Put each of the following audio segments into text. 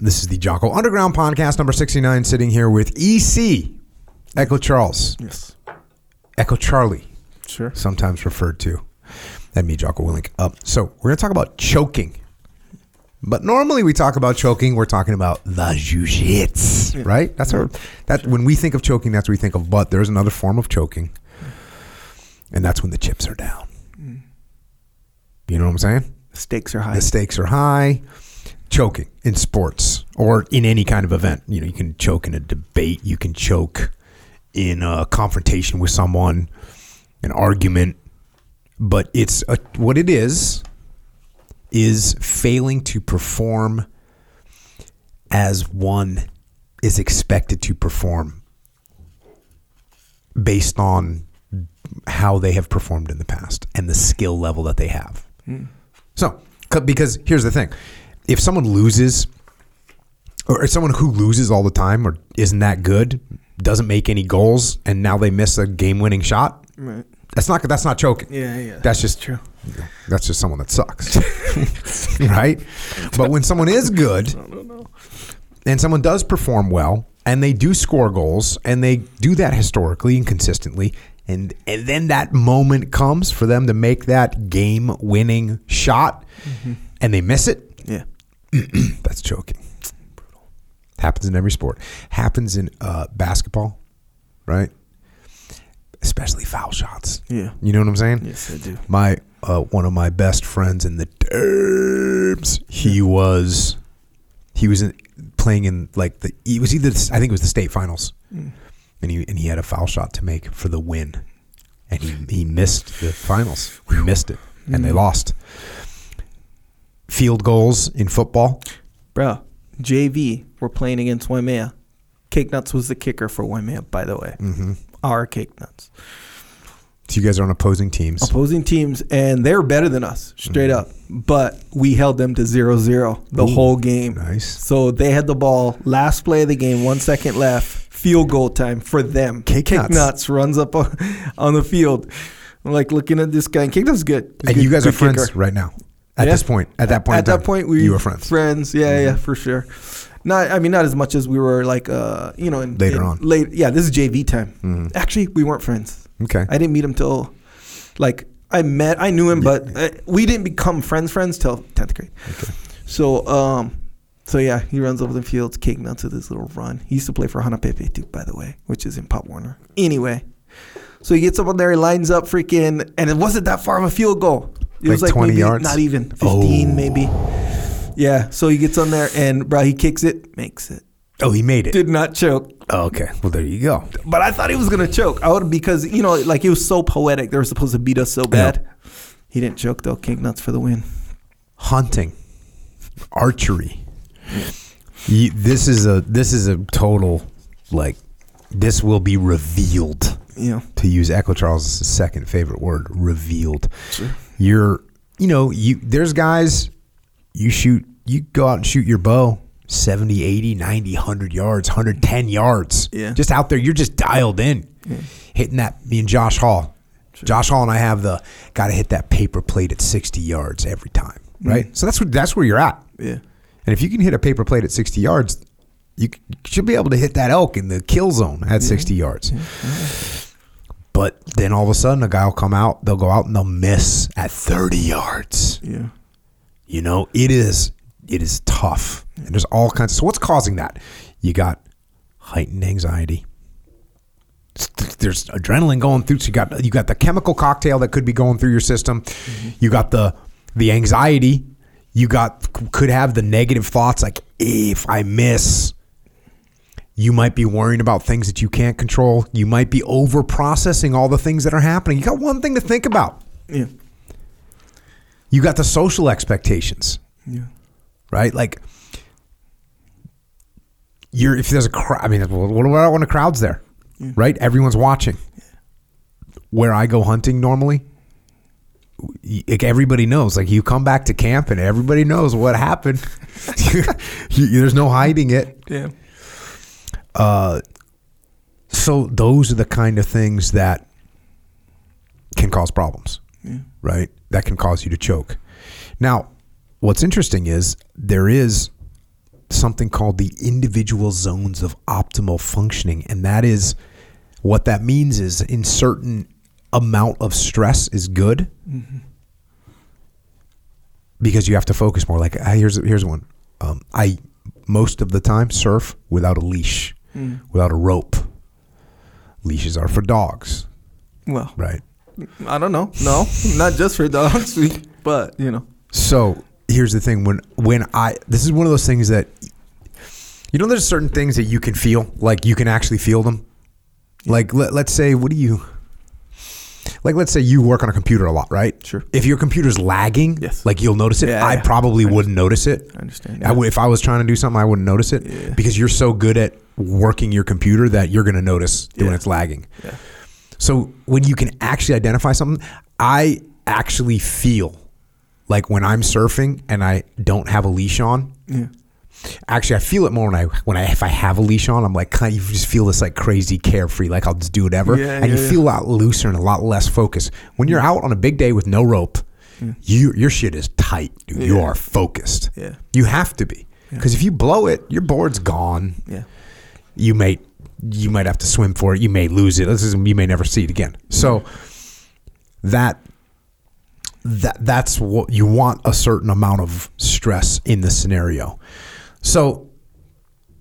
This is the Jocko Underground podcast number 69, sitting here with EC, Echo Charles, Yes. Echo Charlie, Sure. sometimes referred to, and me, Jocko Willink. Up. so we're going to talk about choking. But normally we talk about choking, we're talking about the jiu-jitsu, right? That's our that when we think of choking, that's what we think of. But there's another form of choking, and that's when the chips are down. Mm. You know what I'm saying? The Stakes are high. The stakes are high. Choking in sports or in any kind of event. You know, you can choke in a debate. You can choke in a confrontation with someone, an argument. But it's a, what it is is failing to perform as one is expected to perform based on how they have performed in the past and the skill level that they have. Hmm. So, because here's the thing if someone loses, or if someone who loses all the time or isn't that good, doesn't make any goals, and now they miss a game winning shot, Right. that's not that's not choking. Yeah, yeah. That's just true. That's just someone that sucks, right? But when someone is good, and someone does perform well, and they do score goals, and they do that historically and consistently, and and then that moment comes for them to make that game-winning shot, and they miss it. That's choking. Brutal. Happens in every sport. Happens in uh, basketball, right? Especially foul shots. Yeah. You know what I'm saying? Yes, I do. my uh, one of my best friends in the terms he was he was in, playing in like the he was either I think it was the state finals and he and he had a foul shot to make for the win and he he missed the finals he missed it and they lost field goals in football Bro, JV, we're playing against Waimea. Cake Nuts was the kicker for Waimea, by the way. Mm-hmm. Our Cake Nuts. so you guys are on opposing teams Opposing teams, and they're better than us, straight up. But we held them to 0 0 the whole game. nice. So they had the ball, last play of the game, one second left, field goal time for them. Cake Nuts. runs up on, on the field. I'm like looking at this guy, and Cake Nuts is good. He's and good- you guys are friends kicker. right now at Yeah. this point at that point At that time, point, we you were friends Mm-hmm. Friends, yeah, yeah, for sure. Not, I mean, not as much as we were like, uh, you know, in, Later in on. Mm-hmm. Late, yeah, this is JV time. Actually, we weren't friends. okay I didn't meet him till, like, I met, I knew him, but uh, we didn't become friends, friends till tenth grade. Okay. So, um, so yeah, he runs over the fields, Cake Nuts with his little run. He used to play for Hanapepe too, by the way, which is in Pop Warner. Anyway, so he gets up on there, he lines up, freaking, and it wasn't that far of a field goal. It was Like like 20 maybe yards? not even fifteen, Oh. maybe. Yeah, so he gets on there and bro, he kicks it, makes it. oh he made it Did not choke, oh, okay well there you go but I thought he was gonna choke. I would because you know, like it was so poetic. They were supposed to beat us so bad. He didn't choke though. Cake Nuts for the win. hunting, archery. You, this is a this is a total like this will be revealed. Know, To use Echo Charles' second favorite word, revealed. You're you know you there's guys you shoot you go out and shoot your bow 70 80 90 100 yards 110 yards. Yeah. just out there you're just dialed in. Hitting that me and josh hall. Josh hall and i have the got to hit that paper plate at 60 yards every time mm. right? So that's what that's where you're at. Yeah. and if you can hit a paper plate at 60 yards you should be able to hit that elk in the kill zone at 60 yards but then all of a sudden a guy will come out they'll go out and they'll miss at 30 yards Yeah. you know, it is it is tough. And there's all kinds of so what's causing that? You got heightened anxiety. There's adrenaline going through. So you got you got the chemical cocktail that could be going through your system. Mm-hmm. You got the the anxiety. You got could have the negative thoughts like if I miss, you might be worrying about things that you can't control. You might be over processing all the things that are happening. You got one thing to think about. Yeah. You got the social expectations Yeah. right? Like you're if there's a crowd. I mean, what about when a crowd's there, right? Everyone's watching. Where I go hunting normally, like everybody knows. Like you come back to camp and everybody knows what happened. There's no hiding it. Yeah. So those are the kind of things that can cause problems, right? That can cause you to choke. Now, what's interesting is there is something called the individual zones of optimal functioning. And that is what that means is in certain amount of stress is good because you have to focus more. Like uh, here's here's one. Um, I most of the time surf without a leash, Mm. without a rope. Leashes are for dogs, Well, right? I don't know. No, not just for dogs, but you know. So here's the thing: when when I this is one of those things that you know, there's certain things that you can feel, like you can actually feel them. Like let, let's say, what do you? Like let's say you work on a computer a lot, right? Sure. If your computer's lagging, Yes. like you'll notice it. Yeah, I yeah. probably wouldn't notice it. I understand. I if I was trying to do something, I wouldn't notice it Yeah. because you're so good at working your computer that you're going to notice when it's lagging. Yeah. So when you can actually identify something, I actually feel like when I'm surfing and I don't have a leash on. Yeah. Actually, I feel it more when I when I if I have a leash on. I'm like kind of, you just feel this like crazy carefree, like I'll just do whatever, Yeah, and you yeah, yeah. feel a lot looser and a lot less focused. When you're out on a big day with no rope, you your shit is tight, dude. You are focused. Yeah. You have to be because if you blow it, your board's gone Yeah. You may you might have to swim for it. You may lose it. This is you may never see it again. So that that that's what you want a certain amount of stress in the scenario. So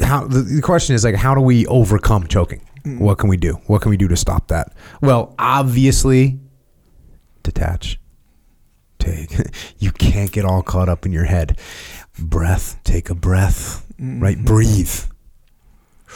how the, the question is like how do we overcome choking? Mm. What can we do? What can we do to stop that? Well, obviously detach. Take you can't get all caught up in your head. Breath, take a breath. Mm-hmm. Right? Breathe.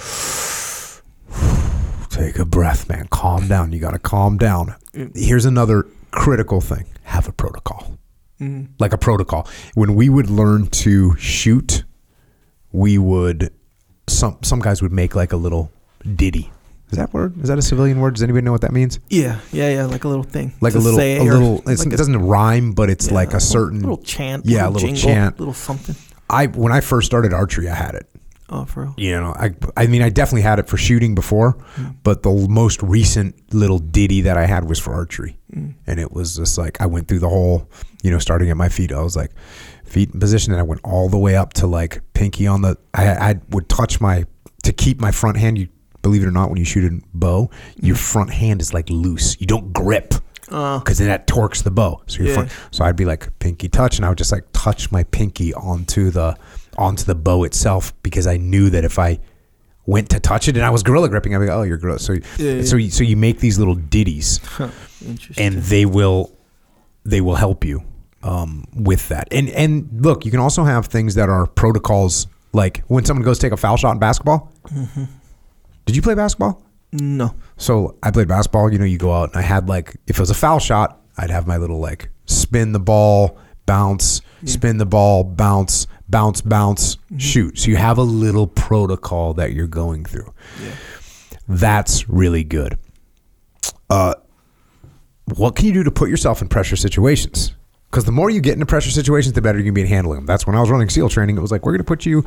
Take a breath, man. Calm down. You got to calm down. Here's another critical thing have a protocol. Mm-hmm. Like a protocol. When we would learn to shoot, we would, some, some guys would make like a little ditty. Is that word? Is that a civilian word? Does anybody know what that means? Yeah. Yeah. Yeah. Like a little thing. Like a little, a little. Like it doesn't rhyme, but it's yeah, like a little- certain. little chant. Yeah, a little jingle, chant. Little something. I when I first started archery, I had it. Oh, for real. you know i i mean i definitely had it for shooting before mm. but the most recent little ditty that i had was for archery mm. and it was just like i went through the whole you know starting at my feet i was like feet in position and i went all the way up to like pinky on the i i would touch my to keep my front hand you believe it or not when you shoot a bow your mm. front hand is like loose you don't grip Uh, because then that torques the bow. So your Yeah. front, so I'd be like pinky touch, and I would just like touch my pinky onto the onto the bow itself because I knew that if I went to touch it and I was gorilla gripping, I'd be like, oh, you're gorilla. So Yeah, so you, so you make these little ditties, huh, and they will they will help you um, with that. And and look, you can also have things that are protocols, like when someone goes take a foul shot in basketball. Did you play basketball? no. So I played basketball. You know, you go out and I had like, if it was a foul shot, I'd have my little like spin the ball, bounce, spin the ball, bounce, bounce, bounce, shoot. So you have a little protocol that you're going through. Yeah. That's really good. Uh, what can you do to put yourself in pressure situations? Because the more you get into pressure situations, the better you can be at handling them. That's when I was running SEAL training. It was like, we're going to put you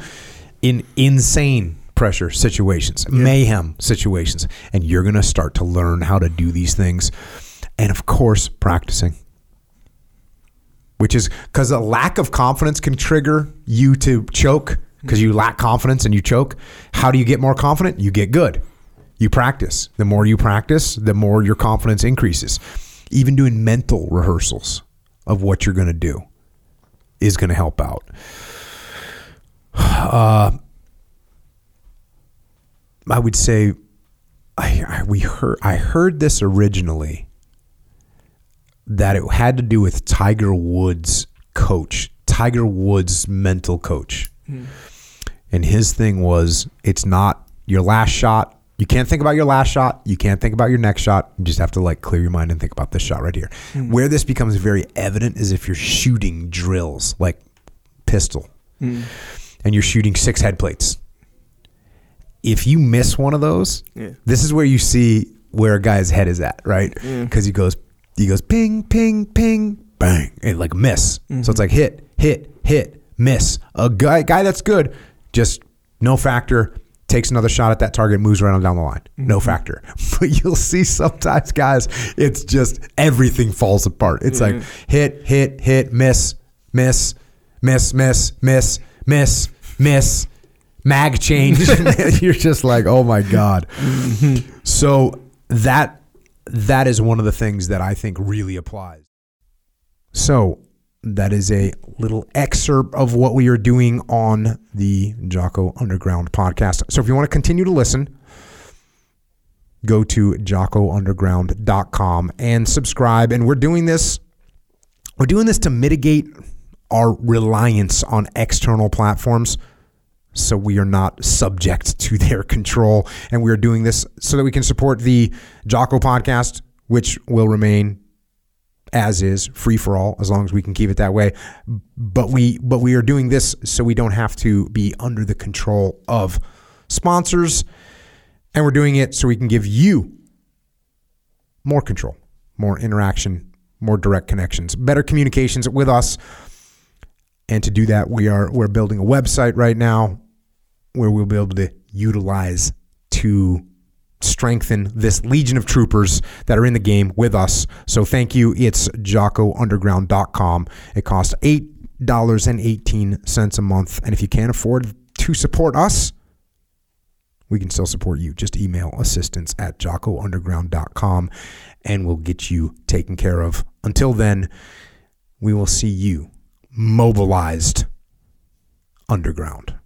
in insane pressure situations, mayhem situations, and you're going to start to learn how to do these things. And of course, practicing. Which is because a lack of confidence can trigger you to choke because you lack confidence and you choke. How do you get more confident? You get good. You practice. The more you practice, the more your confidence increases. Even doing mental rehearsals of what you're going to do is going to help out. Uh, I would say I, I we heard I heard this originally that it had to do with Tiger Woods coach, Tiger Woods mental coach. Hmm. And his thing was it's not your last shot. You can't think about your last shot. You can't think about your next shot. You just have to like clear your mind and think about this shot right here. Hmm. Where this becomes very evident is if you're shooting drills like pistol hmm. and you're shooting six head plates. If you miss one of those, Yeah. this is where you see where a guy's head is at, right? Because he goes, he goes ping, ping, ping, bang, and like miss. So it's mm-hmm. like hit, hit, hit, miss. A guy, guy that's good, just no factor. Takes another shot at that target, moves right on down the line. No mm-hmm. factor. But you'll see sometimes, guys, it's just everything falls apart. It's like mm-hmm. hit, hit, hit, miss, miss, miss, miss, miss, miss, miss, mag change. You're just like, oh my god. So that that is one of the things that I think really applies. So that is a little excerpt of what we are doing on the Jocko Underground podcast. So if you want to continue to listen, go to jockounderground.com and subscribe. And we're doing this, we're doing this to mitigate our reliance on external platforms so we are not subject to their control. And we are doing this so that we can support the Jocko podcast, which will remain as is, free for all, as long as we can keep it that way. But we but we are doing this so we don't have to be under the control of sponsors. And we're doing it so we can give you more control, more interaction, more direct connections, better communications with us. And to do that, we are we're building a website right now where we'll be able to utilize to strengthen this legion of troopers that are in the game with us. So thank you. It's jockounderground.com. It costs $8.18 a month. And if you can't afford to support us, we can still support you. Just email assistance at jockounderground.com and we'll get you taken care of. Until then, we will see you mobilized underground.